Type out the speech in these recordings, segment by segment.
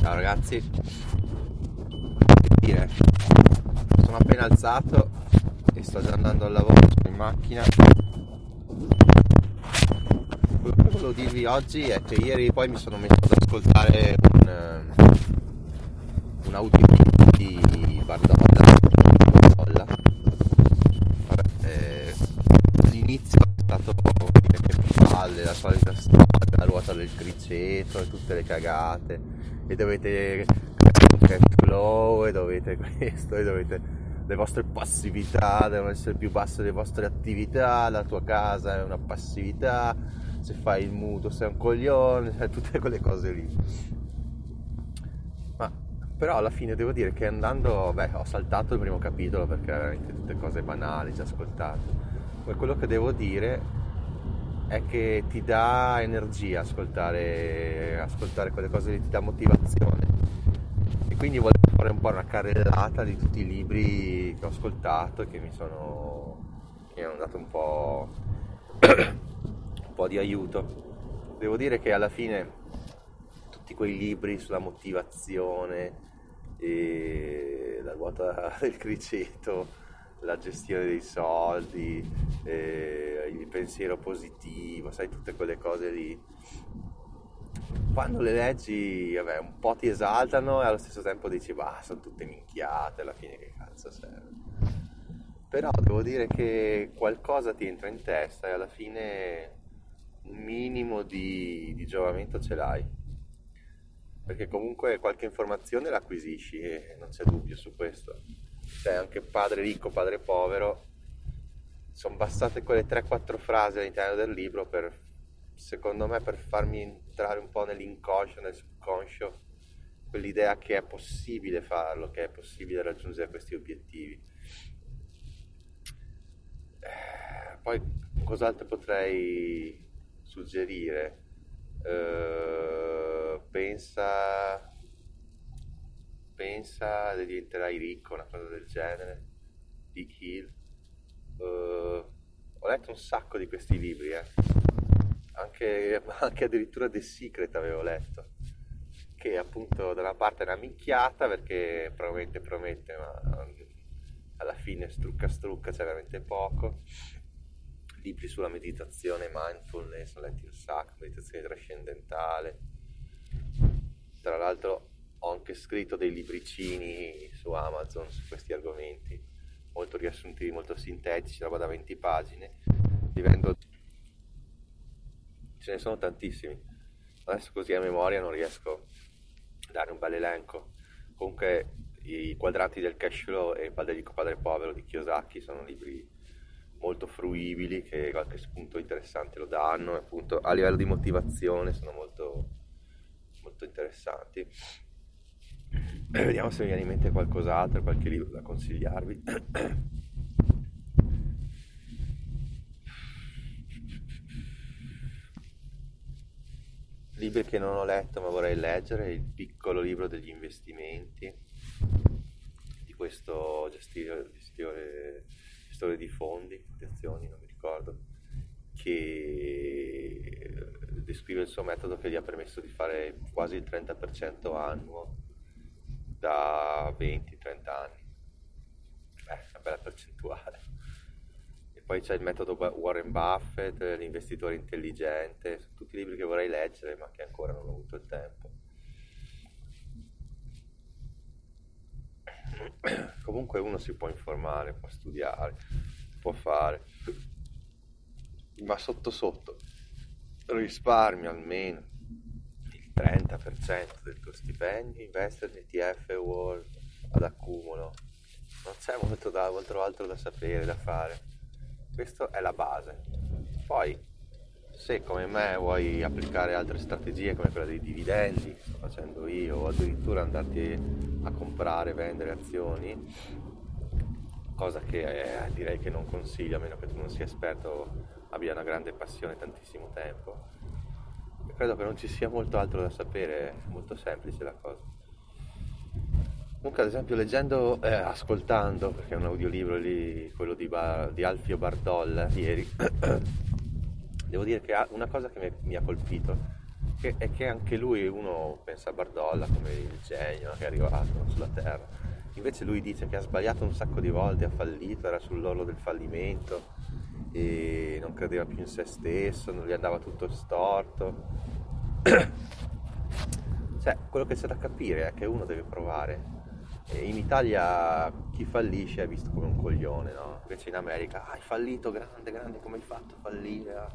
Ciao ragazzi, che dire, sono appena alzato e sto già andando al lavoro, sono in macchina. Quello che volevo dirvi oggi è che ieri poi mi sono messo ad ascoltare un, eh, un audio di Bardolla, Bardolla. Eh, l'inizio è stato che palle, la solita storia, la ruota del criceto e tutte le cagate e dovete cash flow e dovete questo e dovete le vostre passività devono essere più basse delle vostre attività la tua casa è una passività se fai il mutuo sei un coglione tutte quelle cose lì. Ma però alla fine devo dire che andando beh ho saltato il primo capitolo perché veramente tutte cose banali già ascoltate. Ma quello che devo dire è che ti dà energia ascoltare, ascoltare quelle cose lì, ti dà motivazione. E quindi volevo fare un po' una carrellata di tutti i libri che ho ascoltato e che mi sono. che hanno dato un po'. un po' di aiuto. Devo dire che alla fine tutti quei libri sulla motivazione e la ruota del criceto la gestione dei soldi, eh, il pensiero positivo, sai, tutte quelle cose lì. Quando le leggi, vabbè, un po' ti esaltano e allo stesso tempo dici, bah, sono tutte minchiate, alla fine che cazzo serve. Però devo dire che qualcosa ti entra in testa e alla fine un minimo di, di giovamento ce l'hai. Perché comunque qualche informazione l'acquisisci e non c'è dubbio su questo cioè anche padre ricco, padre povero, sono bastate quelle 3-4 frasi all'interno del libro per, secondo me, per farmi entrare un po' nell'inconscio, nel subconscio, quell'idea che è possibile farlo, che è possibile raggiungere questi obiettivi. Eh, poi cos'altro potrei suggerire? Uh, pensa pensa diventerai ricco, una cosa del genere, Dick Hill. Uh, ho letto un sacco di questi libri, eh. anche, anche, addirittura The Secret avevo letto, che appunto da una parte è una minchiata perché promette, promette, ma alla fine strucca, strucca, c'è veramente poco. Libri sulla meditazione, mindfulness, ho letti un sacco, meditazione trascendentale. Tra l'altro ho anche scritto dei libricini su Amazon su questi argomenti, molto riassuntivi, molto sintetici, roba da 20 pagine. Vivendo... Ce ne sono tantissimi. Adesso così a memoria non riesco a dare un bel elenco. Comunque i quadranti del cash flow e padre ricco padre povero di Kiyosaki sono libri molto fruibili che qualche spunto interessante lo danno appunto a livello di motivazione sono molto, molto interessanti Vediamo se mi viene in mente qualcos'altro, qualche libro da consigliarvi. Libri che non ho letto ma vorrei leggere, il piccolo libro degli investimenti di questo gestore, gestore, gestore di fondi, di azioni, non mi ricordo, che descrive il suo metodo che gli ha permesso di fare quasi il 30% annuo da 20-30 anni. Beh, una bella percentuale. E poi c'è il metodo Warren Buffett, l'investitore intelligente, sono tutti libri che vorrei leggere ma che ancora non ho avuto il tempo. Comunque uno si può informare, può studiare, può fare, ma sotto sotto risparmia almeno 30% del tuo stipendio, investe in ETF World ad accumulo. Non c'è molto, da, molto altro da sapere, da fare. Questa è la base. Poi, se come me vuoi applicare altre strategie come quella dei dividendi, sto facendo io, o addirittura andarti a comprare, vendere azioni, cosa che eh, direi che non consiglio a meno che tu non sia esperto, abbia una grande passione tantissimo tempo. Credo che non ci sia molto altro da sapere, è molto semplice la cosa. Comunque ad esempio leggendo, eh, ascoltando, perché è un audiolibro lì, quello di, Bar, di Alfio Bardol ieri, devo dire che una cosa che mi, mi ha colpito che, è che anche lui, uno pensa a Bardolla come il genio che è arrivato sulla Terra, invece lui dice che ha sbagliato un sacco di volte, ha fallito, era sull'orlo del fallimento e non credeva più in se stesso, non gli andava tutto storto. cioè, quello che c'è da capire è che uno deve provare in Italia chi fallisce è visto come un coglione, no? Invece in America, ah, hai fallito, grande, grande, come hai fatto a fallire?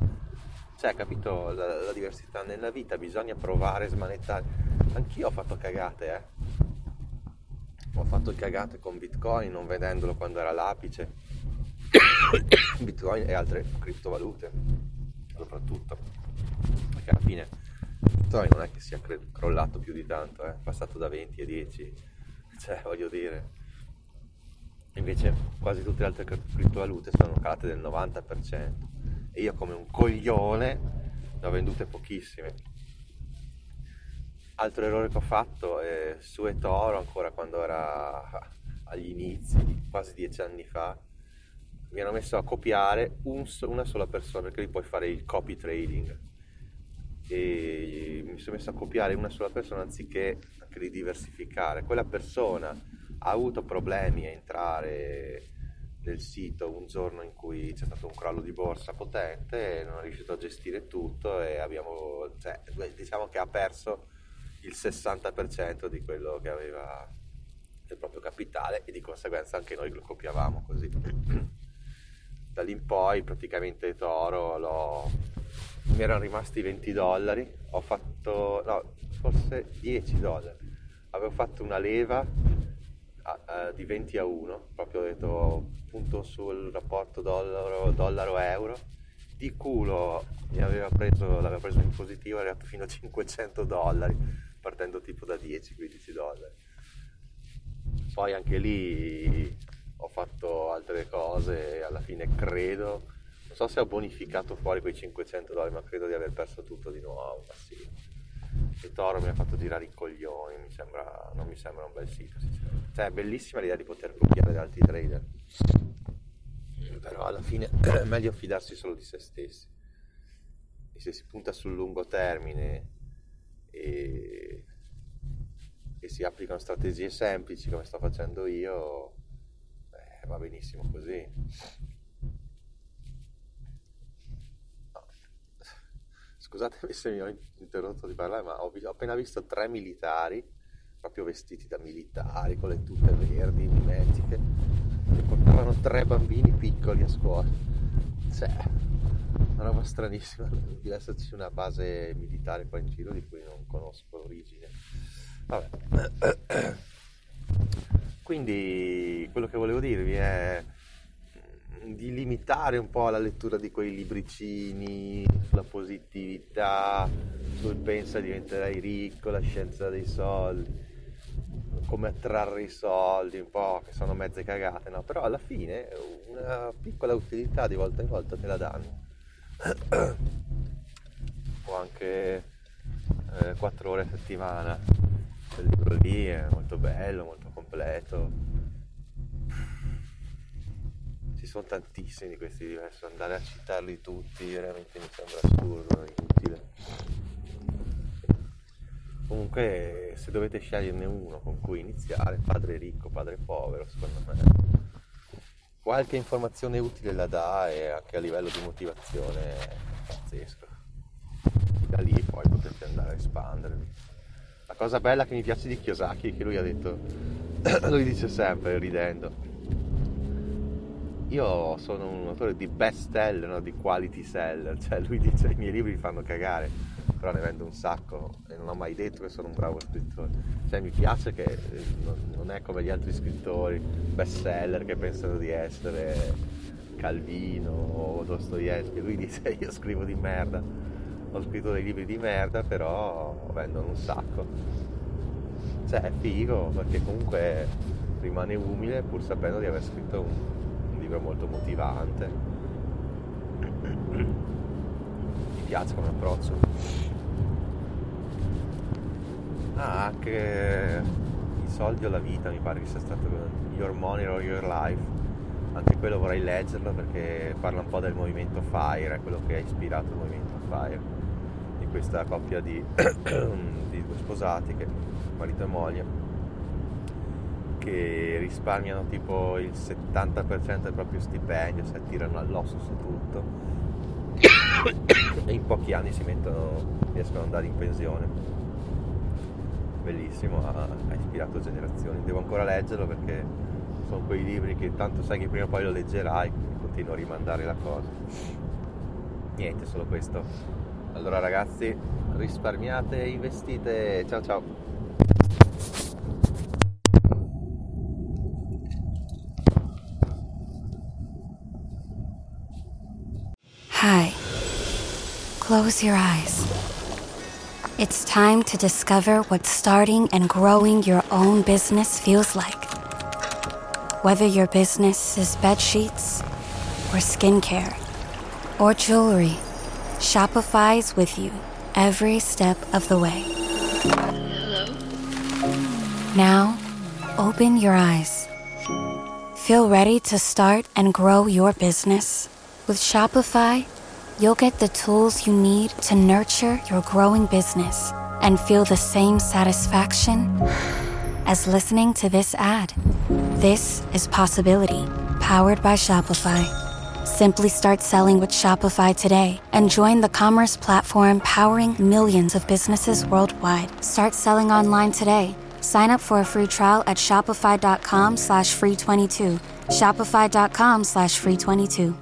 Cioè, capito la, la, diversità nella vita, bisogna provare, smanettare. Anch'io ho fatto cagate, eh. Ho fatto cagate con Bitcoin, non vendendolo quando era l'apice. Bitcoin e altre criptovalute, soprattutto. Perché alla fine Bitcoin non è che sia crollato più di tanto, eh. è passato da 20 a 10 cioè voglio dire invece quasi tutte le altre criptovalute sono calate del 90% e io come un coglione ne ho vendute pochissime altro errore che ho fatto è su eToro ancora quando era agli inizi quasi dieci anni fa mi hanno messo a copiare un, una sola persona perché lì puoi fare il copy trading e mi sono messo a copiare una sola persona anziché anche di diversificare. Quella persona ha avuto problemi a entrare nel sito un giorno in cui c'è stato un crollo di borsa potente e non è riuscito a gestire tutto e abbiamo, cioè, diciamo che ha perso il 60% di quello che aveva del proprio capitale e di conseguenza anche noi lo copiavamo così. Da lì in poi praticamente Toro l'ho mi erano rimasti 20 dollari, ho fatto, no, forse 10 dollari, avevo fatto una leva a, a, di 20 a 1, proprio ho detto punto sul rapporto dollaro, dollaro-euro, di culo mi aveva preso, l'aveva preso in positivo, arrivato fino a 500 dollari, partendo tipo da 10-15 dollari. Poi anche lì ho fatto altre cose e alla fine credo so se ho bonificato fuori quei 500 dollari, ma credo di aver perso tutto di nuovo. Ma sì. Il toro mi ha fatto girare i coglioni, mi sembra, non mi sembra un bel sito, sinceramente. Cioè, è bellissima l'idea di poter copiare da altri trader. Però alla fine è meglio fidarsi solo di se stessi. E se si punta sul lungo termine e, e si applicano strategie semplici come sto facendo io, va benissimo così. Scusatemi se mi ho interrotto di parlare, ma ho, ho appena visto tre militari, proprio vestiti da militari, con le tute verdi, mimetiche, che portavano tre bambini piccoli a scuola. Cioè, una roba stranissima. Deve esserci una base militare qua in giro di cui non conosco l'origine. Vabbè. Quindi quello che volevo dirvi è di limitare un po' la lettura di quei libricini sulla positività, sul pensa diventerai ricco, la scienza dei soldi, come attrarre i soldi, un po' che sono mezze cagate, no? Però alla fine una piccola utilità di volta in volta te la danno. o anche eh, 4 ore a settimana. Quel libro lì è molto bello, molto completo sono tantissimi di questi diversi, andare a citarli tutti veramente mi sembra assurdo, inutile. Comunque se dovete sceglierne uno con cui iniziare, padre ricco, padre povero, secondo me qualche informazione utile la dà e anche a livello di motivazione è pazzesco. Da lì poi potete andare a espandervi. Cosa bella che mi piace di Kiyosaki che lui ha detto lui dice sempre ridendo io sono un autore di best seller, no? di quality seller, cioè lui dice i miei libri mi fanno cagare, però ne vendo un sacco e non ho mai detto che sono un bravo scrittore. Cioè mi piace che eh, non è come gli altri scrittori best seller che pensano di essere Calvino o Dostoevsky, lui dice io scrivo di merda, ho scritto dei libri di merda però vendono un sacco. Cioè è figo perché comunque rimane umile pur sapendo di aver scritto un libro molto motivante. Mi piace come approccio. Ah, anche i soldi o la vita mi pare che sia stato Your Money or Your Life. Anche quello vorrei leggerlo perché parla un po' del movimento FIRE, quello che ha ispirato il movimento FIRE, questa coppia di, di due sposati, che, marito e moglie, che risparmiano tipo il 70% del proprio stipendio, si attirano all'osso su tutto e in pochi anni si mettono, riescono ad andare in pensione. Bellissimo, ha, ha ispirato generazioni. Devo ancora leggerlo perché sono quei libri che tanto sai che prima o poi lo leggerai, continuo a rimandare la cosa. Niente, solo questo. Allora ragazzi, risparmiate, investite, ciao ciao! Hi. Close your eyes. It's time to discover what starting and growing your own business feels like. Whether your business is bed sheets or skincare or jewelry, Shopify's with you every step of the way. Hello? Now, open your eyes. Feel ready to start and grow your business? With Shopify, you'll get the tools you need to nurture your growing business and feel the same satisfaction as listening to this ad. This is Possibility, powered by Shopify. Simply start selling with Shopify today and join the commerce platform powering millions of businesses worldwide. Start selling online today. Sign up for a free trial at shopify.com slash free 22. Shopify.com slash free 22.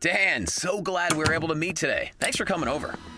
Dan, so glad we were able to meet today. Thanks for coming over.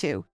too.